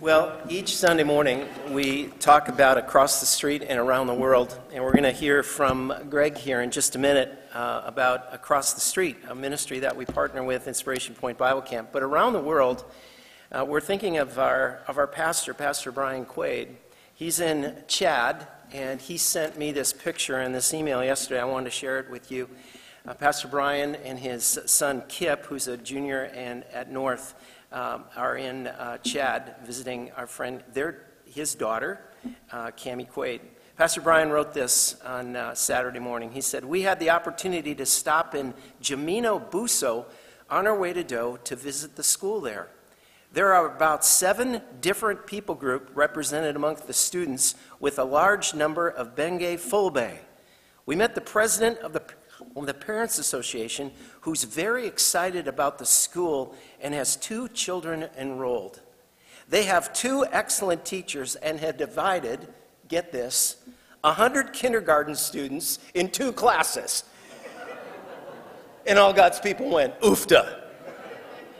Well, each Sunday morning we talk about across the street and around the world, and we're going to hear from Greg here in just a minute uh, about Across the Street, a ministry that we partner with, Inspiration Point Bible Camp. But around the world, uh, we're thinking of our, of our pastor, Pastor Brian Quaid. He's in Chad, and he sent me this picture and this email yesterday. I wanted to share it with you. Uh, pastor Brian and his son Kip, who's a junior and at North, um, are in uh, Chad visiting our friend, their, his daughter, uh, Cami Quaid. Pastor Brian wrote this on uh, Saturday morning. He said, We had the opportunity to stop in Jamino Buso on our way to Doe to visit the school there. There are about seven different people groups represented amongst the students with a large number of Bengay Fulbe. We met the president of the the Parents Association, who's very excited about the school and has two children enrolled. They have two excellent teachers and have divided, get this, 100 kindergarten students in two classes. and all God's people went, oofta.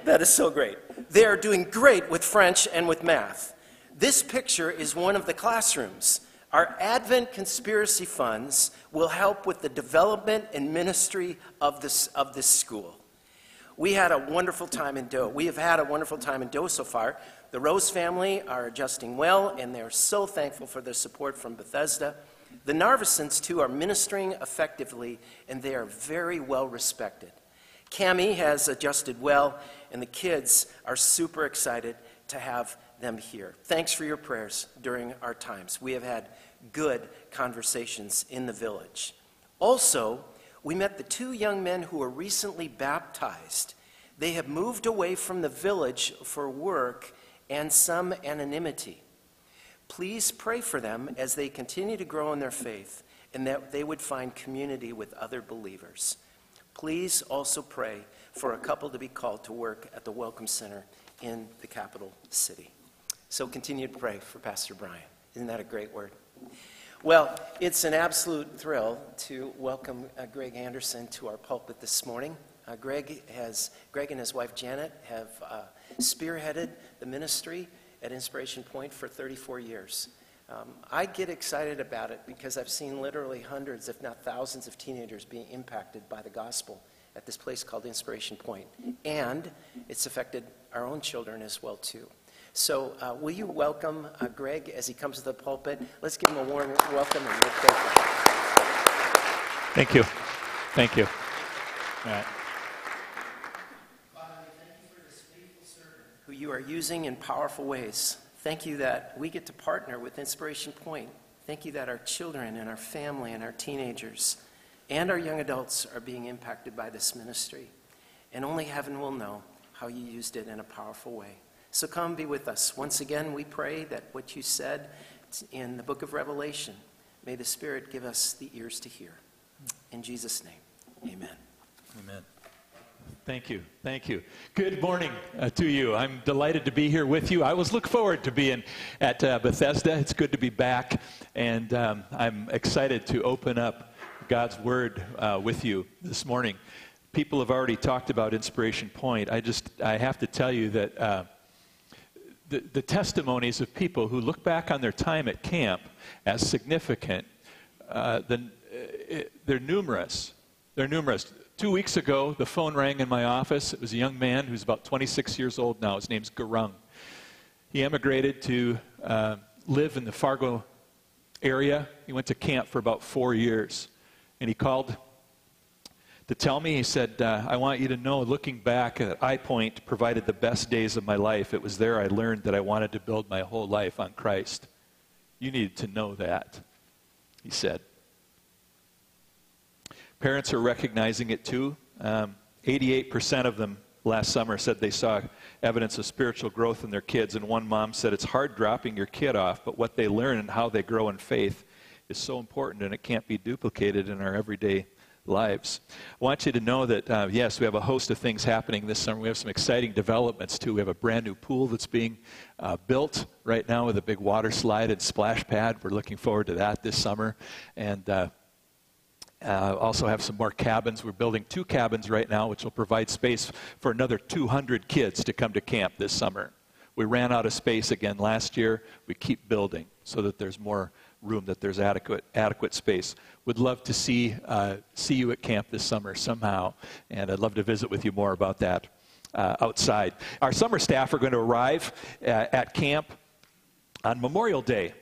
That is so great. They are doing great with French and with math. This picture is one of the classrooms. Our Advent conspiracy funds will help with the development and ministry of this, of this school. We had a wonderful time in Doe. We have had a wonderful time in Doe so far. The Rose family are adjusting well, and they're so thankful for the support from Bethesda. The Narvisons, too, are ministering effectively, and they are very well respected. Cami has adjusted well, and the kids are super excited to have them here. Thanks for your prayers during our times. We have had good conversations in the village. Also, we met the two young men who were recently baptized. They have moved away from the village for work and some anonymity. Please pray for them as they continue to grow in their faith and that they would find community with other believers. Please also pray for a couple to be called to work at the Welcome Center in the capital city. So continue to pray for Pastor Brian. Isn't that a great word? Well, it's an absolute thrill to welcome uh, Greg Anderson to our pulpit this morning. Uh, Greg, has, Greg and his wife Janet have uh, spearheaded the ministry at Inspiration Point for 34 years. Um, I get excited about it because I've seen literally hundreds, if not thousands, of teenagers being impacted by the gospel at this place called Inspiration Point. And it's affected our own children as well, too. So uh, will you welcome uh, Greg as he comes to the pulpit? Let's give him a warm welcome and we'll pray him. Thank you. Thank you. All right. Father, thank you for this faithful servant who you are using in powerful ways. Thank you that we get to partner with Inspiration Point. Thank you that our children and our family and our teenagers and our young adults are being impacted by this ministry. And only heaven will know how you used it in a powerful way. So come be with us. Once again, we pray that what you said in the book of Revelation, may the Spirit give us the ears to hear. In Jesus' name, amen. Amen. Thank you. Thank you. Good morning uh, to you. I'm delighted to be here with you. I was look forward to being at uh, Bethesda. It's good to be back, and um, I'm excited to open up God's Word uh, with you this morning. People have already talked about Inspiration Point. I just I have to tell you that uh, the, the testimonies of people who look back on their time at camp as significant, uh, the, it, uh, they're numerous. They're numerous. Two weeks ago, the phone rang in my office. It was a young man who's about 26 years old now. His name's Garung. He emigrated to uh, live in the Fargo area. He went to camp for about four years. And he called to tell me, he said, uh, I want you to know, looking back, that iPoint provided the best days of my life. It was there I learned that I wanted to build my whole life on Christ. You needed to know that, he said. Parents are recognizing it too. Um, 88% of them last summer said they saw evidence of spiritual growth in their kids, and one mom said it's hard dropping your kid off, but what they learn and how they grow in faith is so important and it can't be duplicated in our everyday lives. I want you to know that, uh, yes, we have a host of things happening this summer. We have some exciting developments, too. We have a brand new pool that's being uh, built right now with a big water slide and splash pad. We're looking forward to that this summer. And uh, uh, also have some more cabins. We're building two cabins right now, which will provide space for another 200 kids to come to camp this summer We ran out of space again last year. We keep building so that there's more room, that there's adequate, adequate space. Would love to see, uh, see you at camp this summer somehow, and I'd love to visit with you more about that uh, outside. Our summer staff are going to arrive uh, at camp on Memorial Day,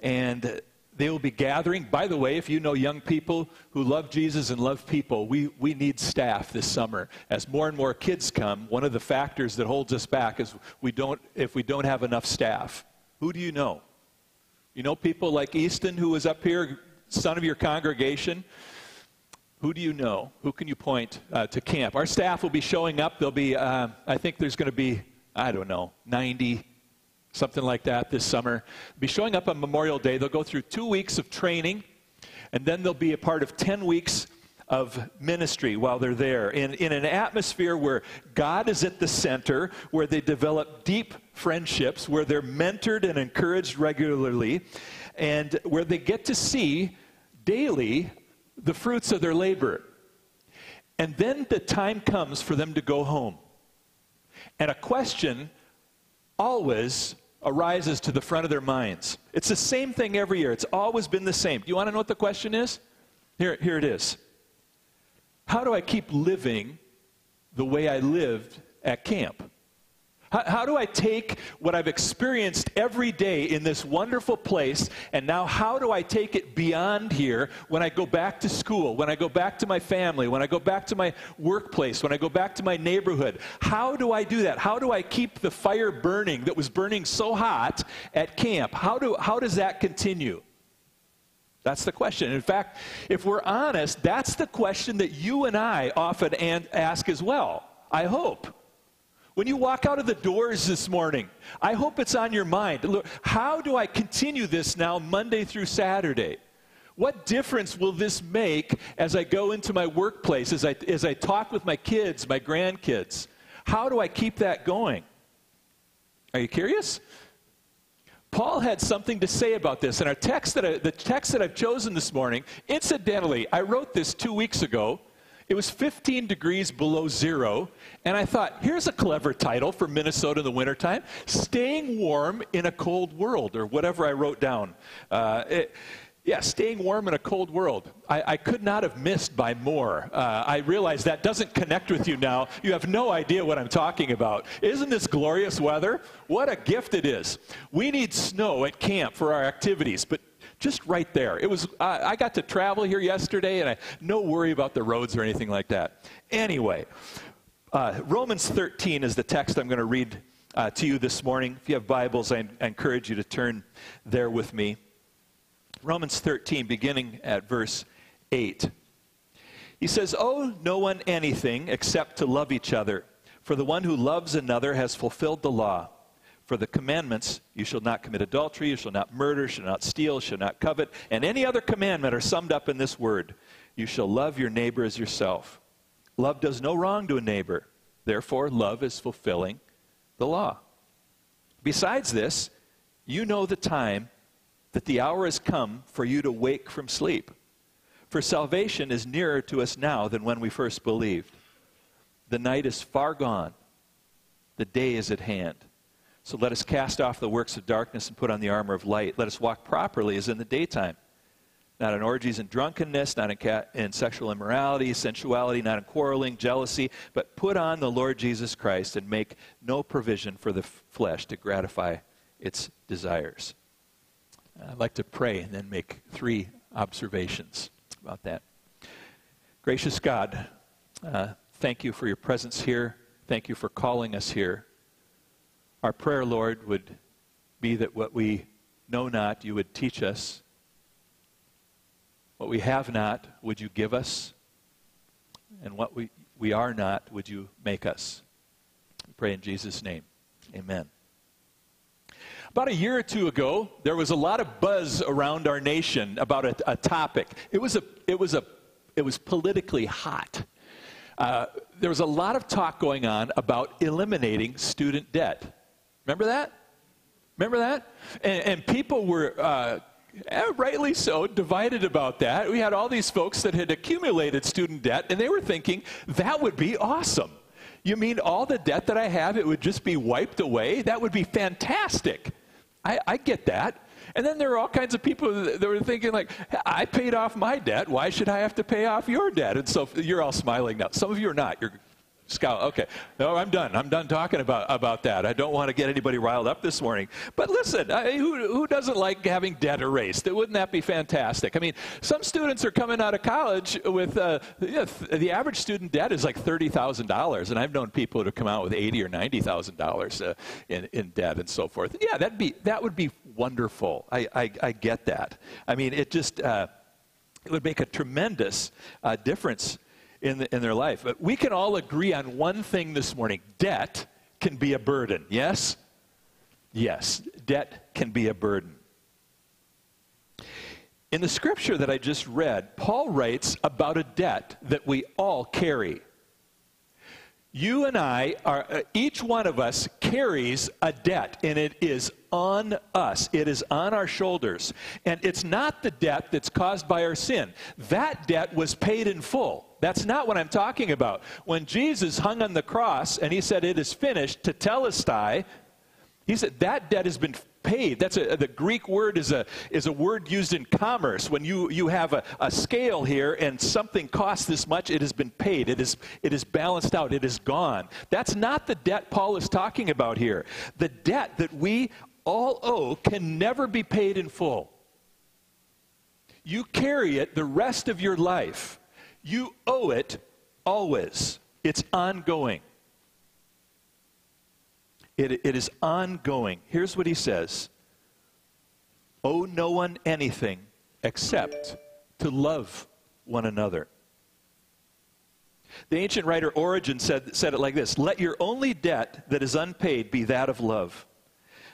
and they will be gathering. By the way, if you know young people who love Jesus and love people, we, we need staff this summer. As more and more kids come, one of the factors that holds us back is we don't, if we don't have enough staff. Who do you know? You know people like Easton, who was up here, son of your congregation? Who do you know? Who can you point uh, to camp? Our staff will be showing up. There'll be, uh, I think there's going to be, I don't know, 90 something like that this summer. Be showing up on Memorial Day. They'll go through two weeks of training, and then they'll be a part of 10 weeks of ministry while they're there in, in an atmosphere where God is at the center, where they develop deep friendships, where they're mentored and encouraged regularly, and where they get to see daily the fruits of their labor. And then the time comes for them to go home. And a question always arises to the front of their minds. It's the same thing every year. It's always been the same. Do you want to know what the question is? Here, here it is. How do I keep living the way I lived at camp? How, how, do I take what I've experienced every day in this wonderful place, and now how do I take it beyond here when I go back to school, when I go back to my family, when I go back to my workplace, when I go back to my neighborhood? How do I do that? How do I keep the fire burning that was burning so hot at camp? How, do, how does that continue? That's the question. In fact, if we're honest, that's the question that you and I often ask as well. I hope. When you walk out of the doors this morning, I hope it's on your mind. Look, how do I continue this now Monday through Saturday? What difference will this make as I go into my workplace, as I, as I talk with my kids, my grandkids? How do I keep that going? Are you curious? Paul had something to say about this. And our text that I, the text that I've chosen this morning, incidentally, I wrote this two weeks ago it was 15 degrees below zero, and I thought, here's a clever title for Minnesota in the wintertime Staying Warm in a Cold World, or whatever I wrote down. Uh, it, yeah, staying warm in a cold world. I, I could not have missed by more. Uh, I realize that doesn't connect with you now. You have no idea what I'm talking about. Isn't this glorious weather? What a gift it is. We need snow at camp for our activities, but just right there. It was, I, I got to travel here yesterday, and I no worry about the roads or anything like that. Anyway, uh, Romans 13 is the text I'm going to read uh, to you this morning. If you have Bibles, I, I encourage you to turn there with me. Romans 13, beginning at verse 8. He says, Owe no one anything except to love each other, for the one who loves another has fulfilled the law. For the commandments, you shall not commit adultery, you shall not murder, shall not steal, shall not covet, and any other commandment are summed up in this word you shall love your neighbor as yourself. Love does no wrong to a neighbor. Therefore, love is fulfilling the law. Besides this, you know the time that the hour has come for you to wake from sleep. For salvation is nearer to us now than when we first believed. The night is far gone, the day is at hand. So let us cast off the works of darkness and put on the armor of light. Let us walk properly as in the daytime, not in orgies and drunkenness, not in, ca- in sexual immorality, sensuality, not in quarreling, jealousy, but put on the Lord Jesus Christ and make no provision for the f- flesh to gratify its desires. I'd like to pray and then make three observations about that. Gracious God, uh, thank you for your presence here. Thank you for calling us here. Our prayer, Lord, would be that what we know not, you would teach us. What we have not, would you give us? And what we, we are not, would you make us? We pray in Jesus' name. Amen. About a year or two ago, there was a lot of buzz around our nation about a, a topic. It was, a, it, was a, it was politically hot. Uh, there was a lot of talk going on about eliminating student debt. Remember that? Remember that? And, and people were, uh, eh, rightly so, divided about that. We had all these folks that had accumulated student debt, and they were thinking that would be awesome. You mean all the debt that I have, it would just be wiped away? That would be fantastic. I, I get that. And then there are all kinds of people that were thinking, like, I paid off my debt. Why should I have to pay off your debt? And so you're all smiling now. Some of you are not. You're Scout, okay. No, I'm done. I'm done talking about, about that. I don't want to get anybody riled up this morning. But listen, I, who, who doesn't like having debt erased? Wouldn't that be fantastic? I mean, some students are coming out of college with uh, know, the average student debt is like $30,000. And I've known people who have come out with eighty or $90,000 uh, in, in debt and so forth. Yeah, that'd be, that would be wonderful. I, I, I get that. I mean, it just, uh, it would make a tremendous uh, difference in, the, in their life. But we can all agree on one thing this morning debt can be a burden. Yes? Yes, debt can be a burden. In the scripture that I just read, Paul writes about a debt that we all carry. You and I are, uh, each one of us carries a debt, and it is on us. It is on our shoulders. And it's not the debt that's caused by our sin. That debt was paid in full. That's not what I'm talking about. When Jesus hung on the cross and he said, It is finished, to tetelestai, he said, That debt has been paid. That's a, the Greek word is a, is a word used in commerce. When you, you have a, a scale here and something costs this much, it has been paid. It is, it is balanced out. It is gone. That's not the debt Paul is talking about here. The debt that we all owe can never be paid in full. You carry it the rest of your life. You owe it always. It's ongoing. It, it is ongoing. Here's what he says Owe no one anything except to love one another. The ancient writer Origen said, said it like this Let your only debt that is unpaid be that of love.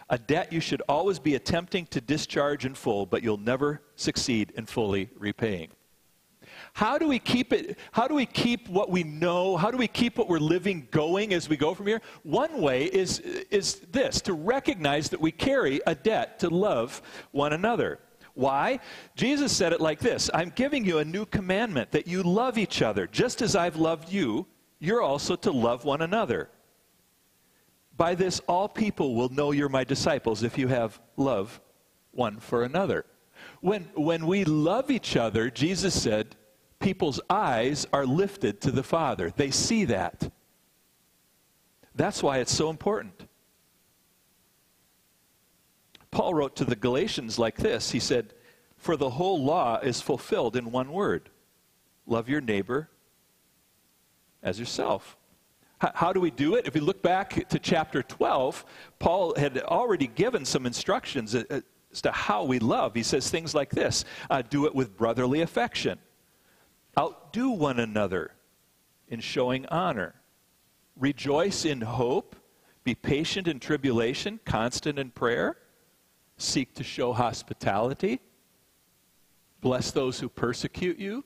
A debt you should always be attempting to discharge in full, but you'll never succeed in fully repaying. How do we keep it? How do we keep what we know? How do we keep what we're living going as we go from here? One way is, is this to recognize that we carry a debt to love one another. Why? Jesus said it like this I'm giving you a new commandment that you love each other. Just as I've loved you, you're also to love one another. By this, all people will know you're my disciples if you have love one for another. When, when we love each other, Jesus said, people's eyes are lifted to the Father. They see that. That's why it's so important. Paul wrote to the Galatians like this He said, For the whole law is fulfilled in one word love your neighbor as yourself. How do we do it? If we look back to chapter 12, Paul had already given some instructions as to how we love. He says things like this uh, do it with brotherly affection Outdo one another in showing honor. Rejoice in hope. Be patient in tribulation, constant in prayer. Seek to show hospitality. Bless those who persecute you.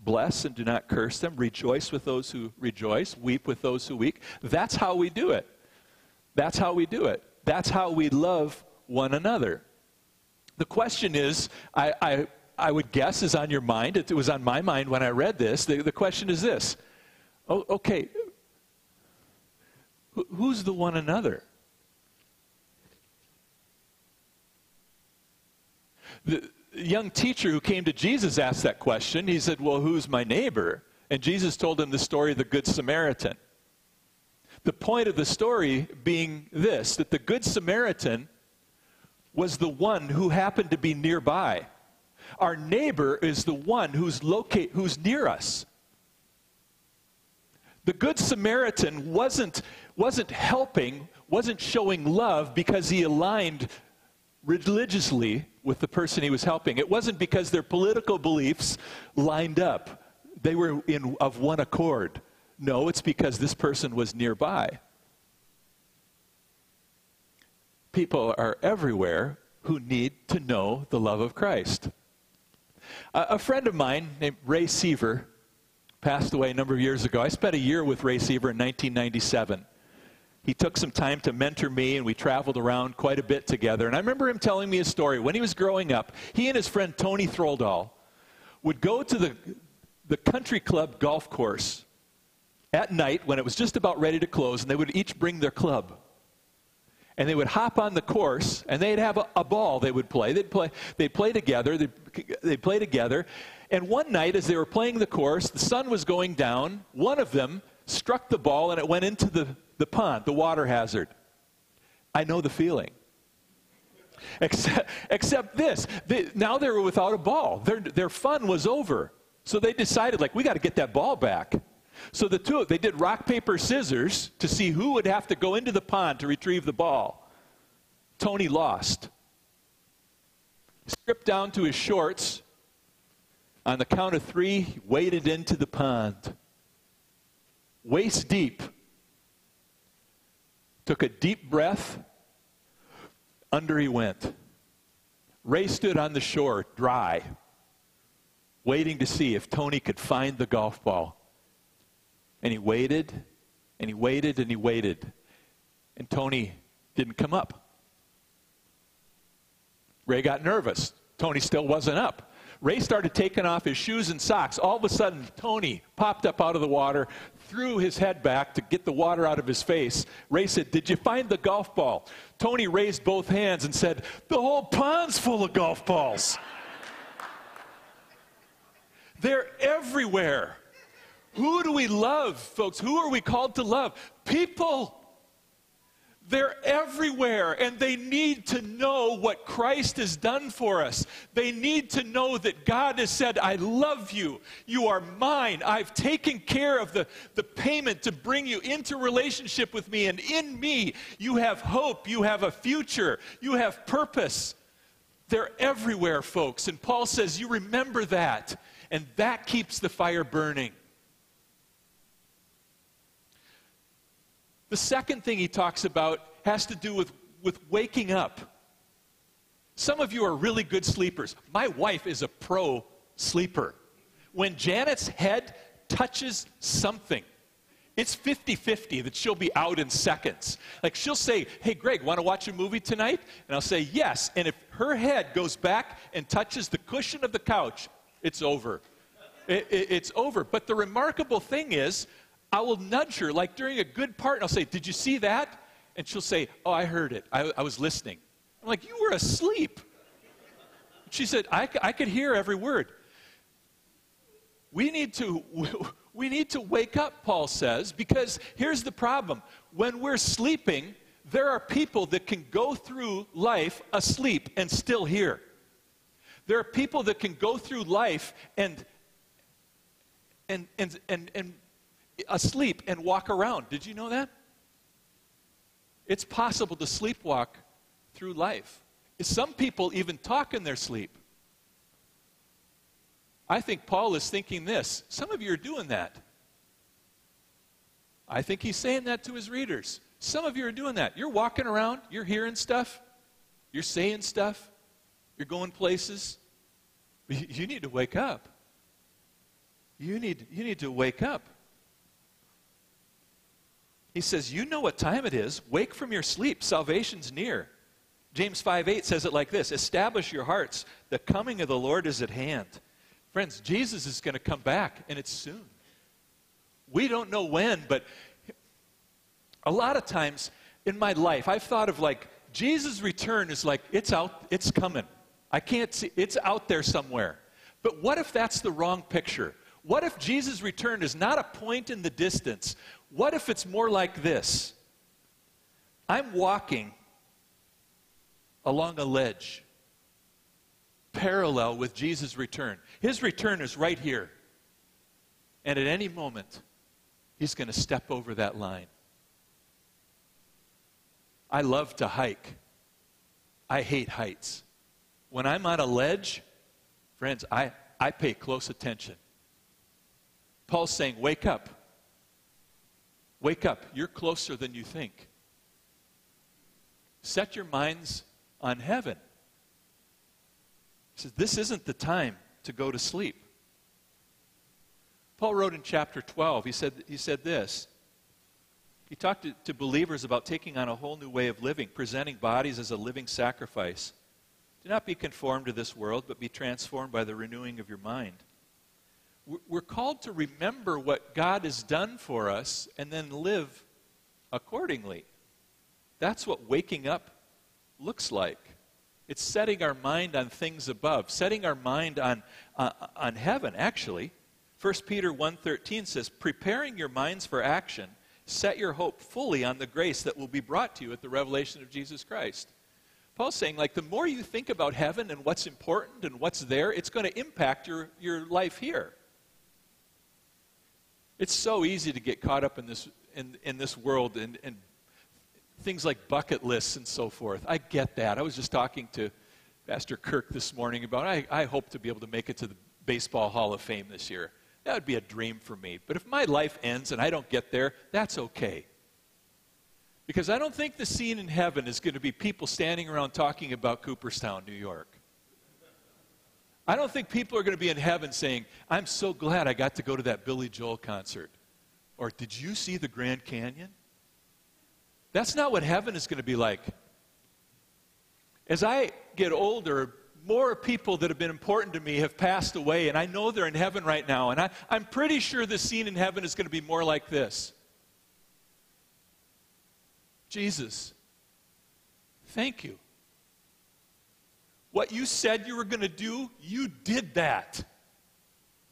Bless and do not curse them. Rejoice with those who rejoice. Weep with those who weep. That's how we do it. That's how we do it. That's how we love one another. The question is I, I I would guess is on your mind. It was on my mind when I read this. The, the question is this oh, okay, who's the one another? The young teacher who came to Jesus asked that question. He said, Well, who's my neighbor? And Jesus told him the story of the Good Samaritan. The point of the story being this that the Good Samaritan was the one who happened to be nearby. Our neighbor is the one who's locate who's near us. The good Samaritan wasn't wasn't helping, wasn't showing love because he aligned religiously with the person he was helping. It wasn't because their political beliefs lined up. They were in of one accord. No, it's because this person was nearby. People are everywhere who need to know the love of Christ. Uh, a friend of mine named Ray Seaver passed away a number of years ago. I spent a year with Ray Seaver in 1997. He took some time to mentor me, and we traveled around quite a bit together. And I remember him telling me a story. When he was growing up, he and his friend Tony Throldahl would go to the, the country club golf course at night when it was just about ready to close, and they would each bring their club. And they would hop on the course, and they'd have a, a ball they would play. They'd play, they'd play together. They'd, they'd play together. And one night, as they were playing the course, the sun was going down. One of them struck the ball, and it went into the, the pond, the water hazard. I know the feeling. Except, except this, they, now they were without a ball. Their, their fun was over. So they decided, like, we got to get that ball back. So the two, they did rock, paper, scissors to see who would have to go into the pond to retrieve the ball. Tony lost. Stripped down to his shorts. On the count of three, he waded into the pond. Waist deep. Took a deep breath. Under he went. Ray stood on the shore, dry, waiting to see if Tony could find the golf ball. And he waited, and he waited, and he waited. And Tony didn't come up. Ray got nervous. Tony still wasn't up. Ray started taking off his shoes and socks. All of a sudden, Tony popped up out of the water, threw his head back to get the water out of his face. Ray said, Did you find the golf ball? Tony raised both hands and said, The whole pond's full of golf balls. They're everywhere. Who do we love, folks? Who are we called to love? People. They're everywhere, and they need to know what Christ has done for us. They need to know that God has said, I love you. You are mine. I've taken care of the, the payment to bring you into relationship with me, and in me, you have hope, you have a future, you have purpose. They're everywhere, folks. And Paul says, You remember that, and that keeps the fire burning. The second thing he talks about has to do with, with waking up. Some of you are really good sleepers. My wife is a pro sleeper. When Janet's head touches something, it's 50 50 that she'll be out in seconds. Like she'll say, Hey, Greg, want to watch a movie tonight? And I'll say, Yes. And if her head goes back and touches the cushion of the couch, it's over. It, it, it's over. But the remarkable thing is, I will nudge her, like during a good part, and I'll say, Did you see that? And she'll say, Oh, I heard it. I, I was listening. I'm like, You were asleep. She said, I, I could hear every word. We need to. We need to wake up, Paul says, because here's the problem. When we're sleeping, there are people that can go through life asleep and still hear. There are people that can go through life and and and and, and asleep and walk around. Did you know that? It's possible to sleepwalk through life. Some people even talk in their sleep. I think Paul is thinking this. Some of you are doing that. I think he's saying that to his readers. Some of you are doing that. You're walking around, you're hearing stuff, you're saying stuff, you're going places. You need to wake up. You need, you need to wake up. He says, You know what time it is. Wake from your sleep. Salvation's near. James 5 8 says it like this Establish your hearts. The coming of the Lord is at hand. Friends, Jesus is going to come back, and it's soon. We don't know when, but a lot of times in my life, I've thought of like Jesus' return is like, it's out, it's coming. I can't see, it's out there somewhere. But what if that's the wrong picture? What if Jesus' return is not a point in the distance? What if it's more like this? I'm walking along a ledge parallel with Jesus' return. His return is right here. And at any moment, he's going to step over that line. I love to hike. I hate heights. When I'm on a ledge, friends, I, I pay close attention. Paul's saying, Wake up. Wake up. You're closer than you think. Set your minds on heaven. He says, This isn't the time to go to sleep. Paul wrote in chapter 12, he said, he said this. He talked to, to believers about taking on a whole new way of living, presenting bodies as a living sacrifice. Do not be conformed to this world, but be transformed by the renewing of your mind we're called to remember what God has done for us and then live accordingly. That's what waking up looks like. It's setting our mind on things above, setting our mind on, uh, on heaven, actually. 1 Peter 1.13 says, preparing your minds for action, set your hope fully on the grace that will be brought to you at the revelation of Jesus Christ. Paul's saying, like, the more you think about heaven and what's important and what's there, it's going to impact your, your life here. It's so easy to get caught up in this, in, in this world and, and things like bucket lists and so forth. I get that. I was just talking to Pastor Kirk this morning about I, I hope to be able to make it to the Baseball Hall of Fame this year. That would be a dream for me. But if my life ends and I don't get there, that's okay. Because I don't think the scene in heaven is going to be people standing around talking about Cooperstown, New York. I don't think people are going to be in heaven saying, I'm so glad I got to go to that Billy Joel concert. Or, did you see the Grand Canyon? That's not what heaven is going to be like. As I get older, more people that have been important to me have passed away, and I know they're in heaven right now. And I, I'm pretty sure the scene in heaven is going to be more like this Jesus, thank you. What you said you were going to do, you did that.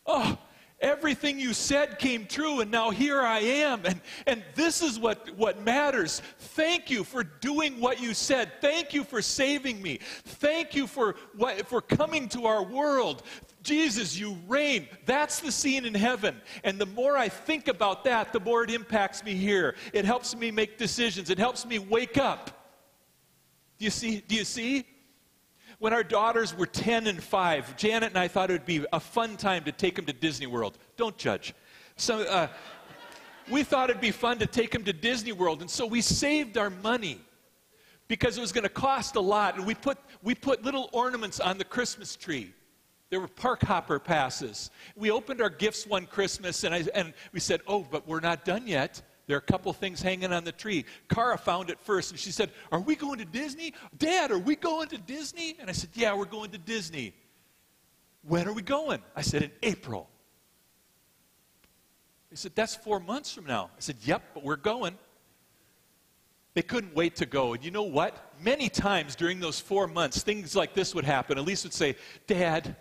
Oh, everything you said came true, and now here I am. And, and this is what, what matters. Thank you for doing what you said. Thank you for saving me. Thank you for, what, for coming to our world. Jesus, you reign. That's the scene in heaven. And the more I think about that, the more it impacts me here. It helps me make decisions, it helps me wake up. Do you see? Do you see? When our daughters were 10 and 5, Janet and I thought it would be a fun time to take them to Disney World. Don't judge. So, uh, we thought it'd be fun to take them to Disney World, and so we saved our money because it was going to cost a lot. And we put, we put little ornaments on the Christmas tree. There were park hopper passes. We opened our gifts one Christmas, and, I, and we said, Oh, but we're not done yet. There are a couple things hanging on the tree. Cara found it first, and she said, Are we going to Disney? Dad, are we going to Disney? And I said, Yeah, we're going to Disney. When are we going? I said, In April. He said, That's four months from now. I said, Yep, but we're going. They couldn't wait to go. And you know what? Many times during those four months, things like this would happen. Elise would say, Dad,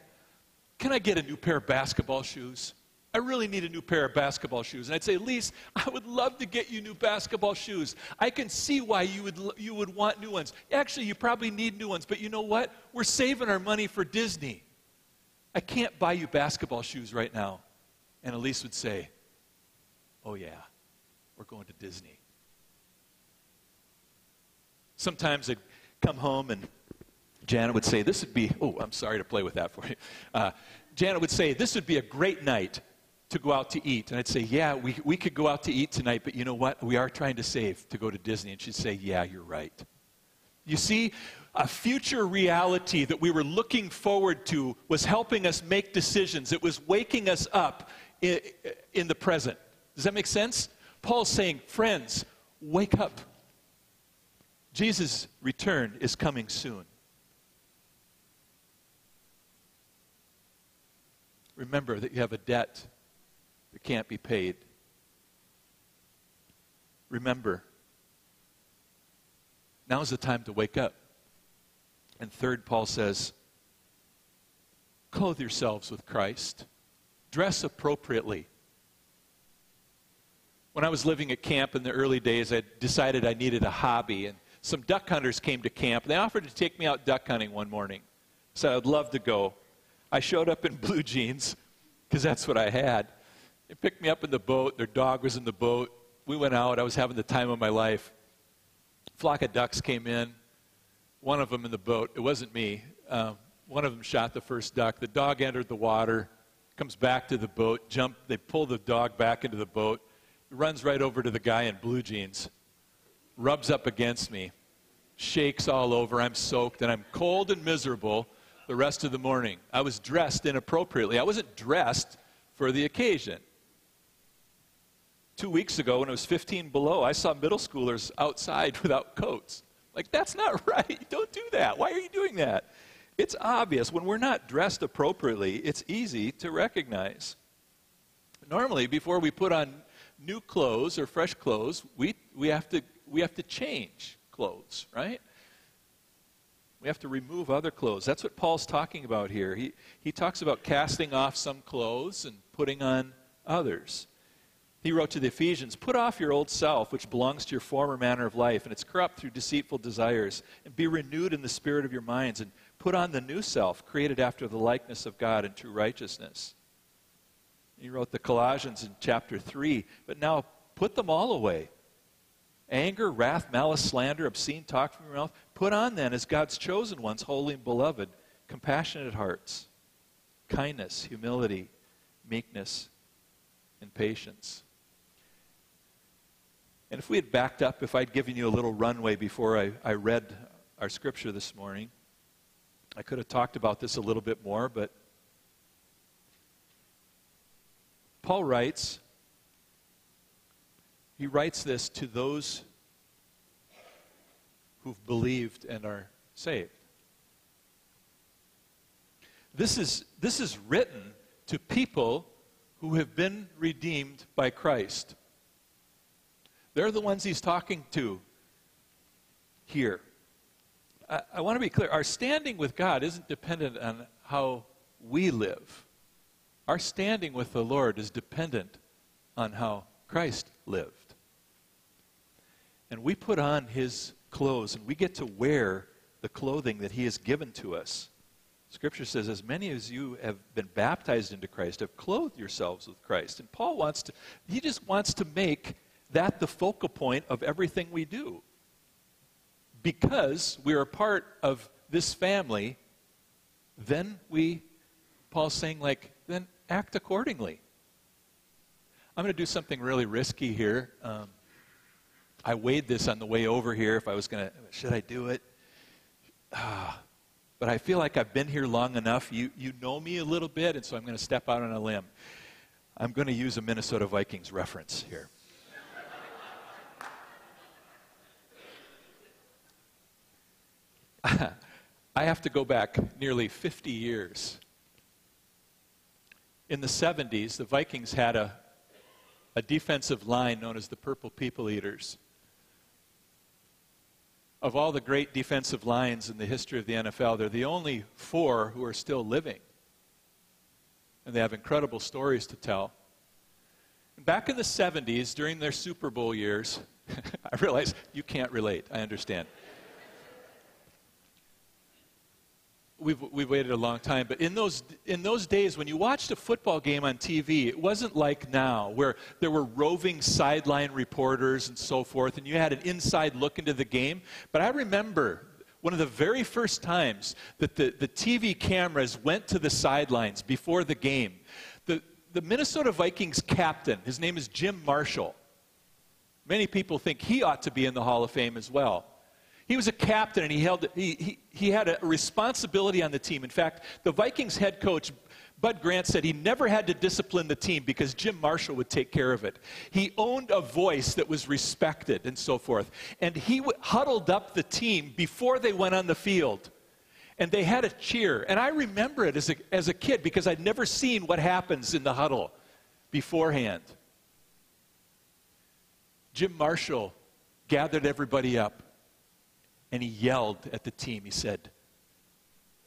can I get a new pair of basketball shoes? I really need a new pair of basketball shoes. And I'd say, Elise, I would love to get you new basketball shoes. I can see why you would, you would want new ones. Actually, you probably need new ones, but you know what? We're saving our money for Disney. I can't buy you basketball shoes right now. And Elise would say, Oh, yeah, we're going to Disney. Sometimes I'd come home and Janet would say, This would be, oh, I'm sorry to play with that for you. Uh, Janet would say, This would be a great night to go out to eat. And I'd say, Yeah, we, we could go out to eat tonight, but you know what? We are trying to save to go to Disney. And she'd say, Yeah, you're right. You see, a future reality that we were looking forward to was helping us make decisions. It was waking us up in, in the present. Does that make sense? Paul's saying, Friends, wake up. Jesus' return is coming soon. Remember that you have a debt that can't be paid. Remember, now's the time to wake up. And third, Paul says, clothe yourselves with Christ, dress appropriately. When I was living at camp in the early days, I decided I needed a hobby, and some duck hunters came to camp. They offered to take me out duck hunting one morning. Said I'd love to go. I showed up in blue jeans because that's what I had. They picked me up in the boat. Their dog was in the boat. We went out. I was having the time of my life. Flock of ducks came in. One of them in the boat. It wasn't me. Um, one of them shot the first duck. The dog entered the water, comes back to the boat, jump. They pull the dog back into the boat, runs right over to the guy in blue jeans, rubs up against me, shakes all over. I'm soaked and I'm cold and miserable the rest of the morning. I was dressed inappropriately. I wasn't dressed for the occasion. Two weeks ago, when it was 15 below, I saw middle schoolers outside without coats. Like, that's not right. Don't do that. Why are you doing that? It's obvious. When we're not dressed appropriately, it's easy to recognize. Normally, before we put on new clothes or fresh clothes, we, we, have, to, we have to change clothes, right? We have to remove other clothes. That's what Paul's talking about here. He, he talks about casting off some clothes and putting on others. He wrote to the Ephesians Put off your old self, which belongs to your former manner of life, and it's corrupt through deceitful desires, and be renewed in the spirit of your minds, and put on the new self, created after the likeness of God in true righteousness. He wrote the Colossians in chapter 3, but now put them all away anger, wrath, malice, slander, obscene talk from your mouth. Put on then, as God's chosen ones, holy and beloved, compassionate hearts, kindness, humility, meekness, and patience. And if we had backed up, if I'd given you a little runway before I, I read our scripture this morning, I could have talked about this a little bit more, but Paul writes, he writes this to those who've believed and are saved. This is, this is written to people who have been redeemed by Christ. They're the ones he's talking to here. I, I want to be clear. Our standing with God isn't dependent on how we live. Our standing with the Lord is dependent on how Christ lived. And we put on his clothes and we get to wear the clothing that he has given to us. Scripture says, as many as you have been baptized into Christ have clothed yourselves with Christ. And Paul wants to, he just wants to make that the focal point of everything we do. Because we are a part of this family, then we, Paul's saying, like, then act accordingly. I'm going to do something really risky here. Um, I weighed this on the way over here if I was going to, should I do it? Ah, but I feel like I've been here long enough. You, you know me a little bit, and so I'm going to step out on a limb. I'm going to use a Minnesota Vikings reference here. I have to go back nearly 50 years. In the 70s, the Vikings had a, a defensive line known as the Purple People Eaters. Of all the great defensive lines in the history of the NFL, they're the only four who are still living. And they have incredible stories to tell. Back in the 70s, during their Super Bowl years, I realize you can't relate, I understand. We've, we've waited a long time, but in those, in those days when you watched a football game on TV, it wasn't like now where there were roving sideline reporters and so forth, and you had an inside look into the game. But I remember one of the very first times that the, the TV cameras went to the sidelines before the game. The, the Minnesota Vikings captain, his name is Jim Marshall. Many people think he ought to be in the Hall of Fame as well. He was a captain and he, held, he, he, he had a responsibility on the team. In fact, the Vikings head coach, Bud Grant, said he never had to discipline the team because Jim Marshall would take care of it. He owned a voice that was respected and so forth. And he huddled up the team before they went on the field. And they had a cheer. And I remember it as a, as a kid because I'd never seen what happens in the huddle beforehand. Jim Marshall gathered everybody up and he yelled at the team. He said,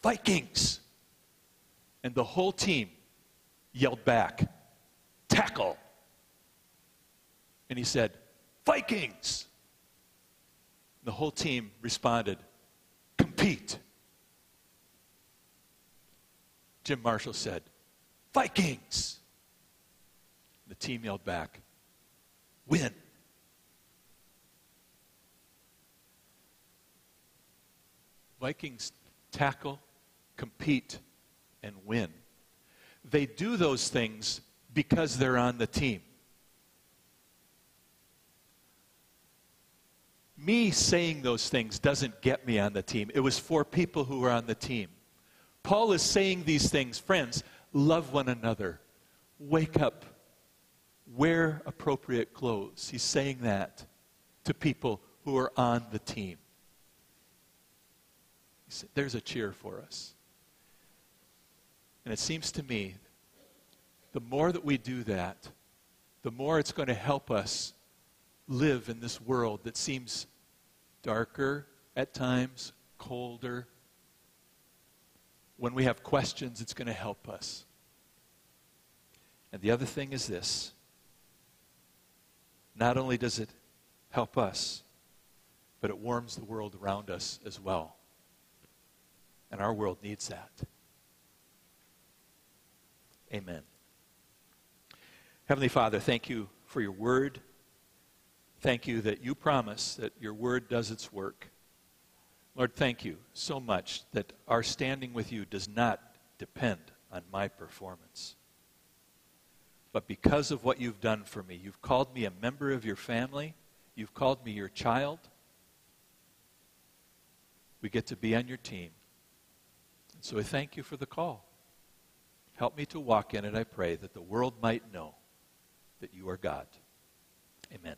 Vikings! And the whole team yelled back, Tackle! And he said, Vikings! The whole team responded, Compete! Jim Marshall said, Vikings! The team yelled back, Win! Vikings tackle, compete, and win. They do those things because they're on the team. Me saying those things doesn't get me on the team. It was for people who were on the team. Paul is saying these things. Friends, love one another. Wake up. Wear appropriate clothes. He's saying that to people who are on the team there's a cheer for us. And it seems to me the more that we do that, the more it's going to help us live in this world that seems darker at times, colder. When we have questions, it's going to help us. And the other thing is this not only does it help us, but it warms the world around us as well. And our world needs that. Amen. Heavenly Father, thank you for your word. Thank you that you promise that your word does its work. Lord, thank you so much that our standing with you does not depend on my performance. But because of what you've done for me, you've called me a member of your family, you've called me your child. We get to be on your team. And so I thank you for the call. Help me to walk in it, I pray, that the world might know that you are God. Amen.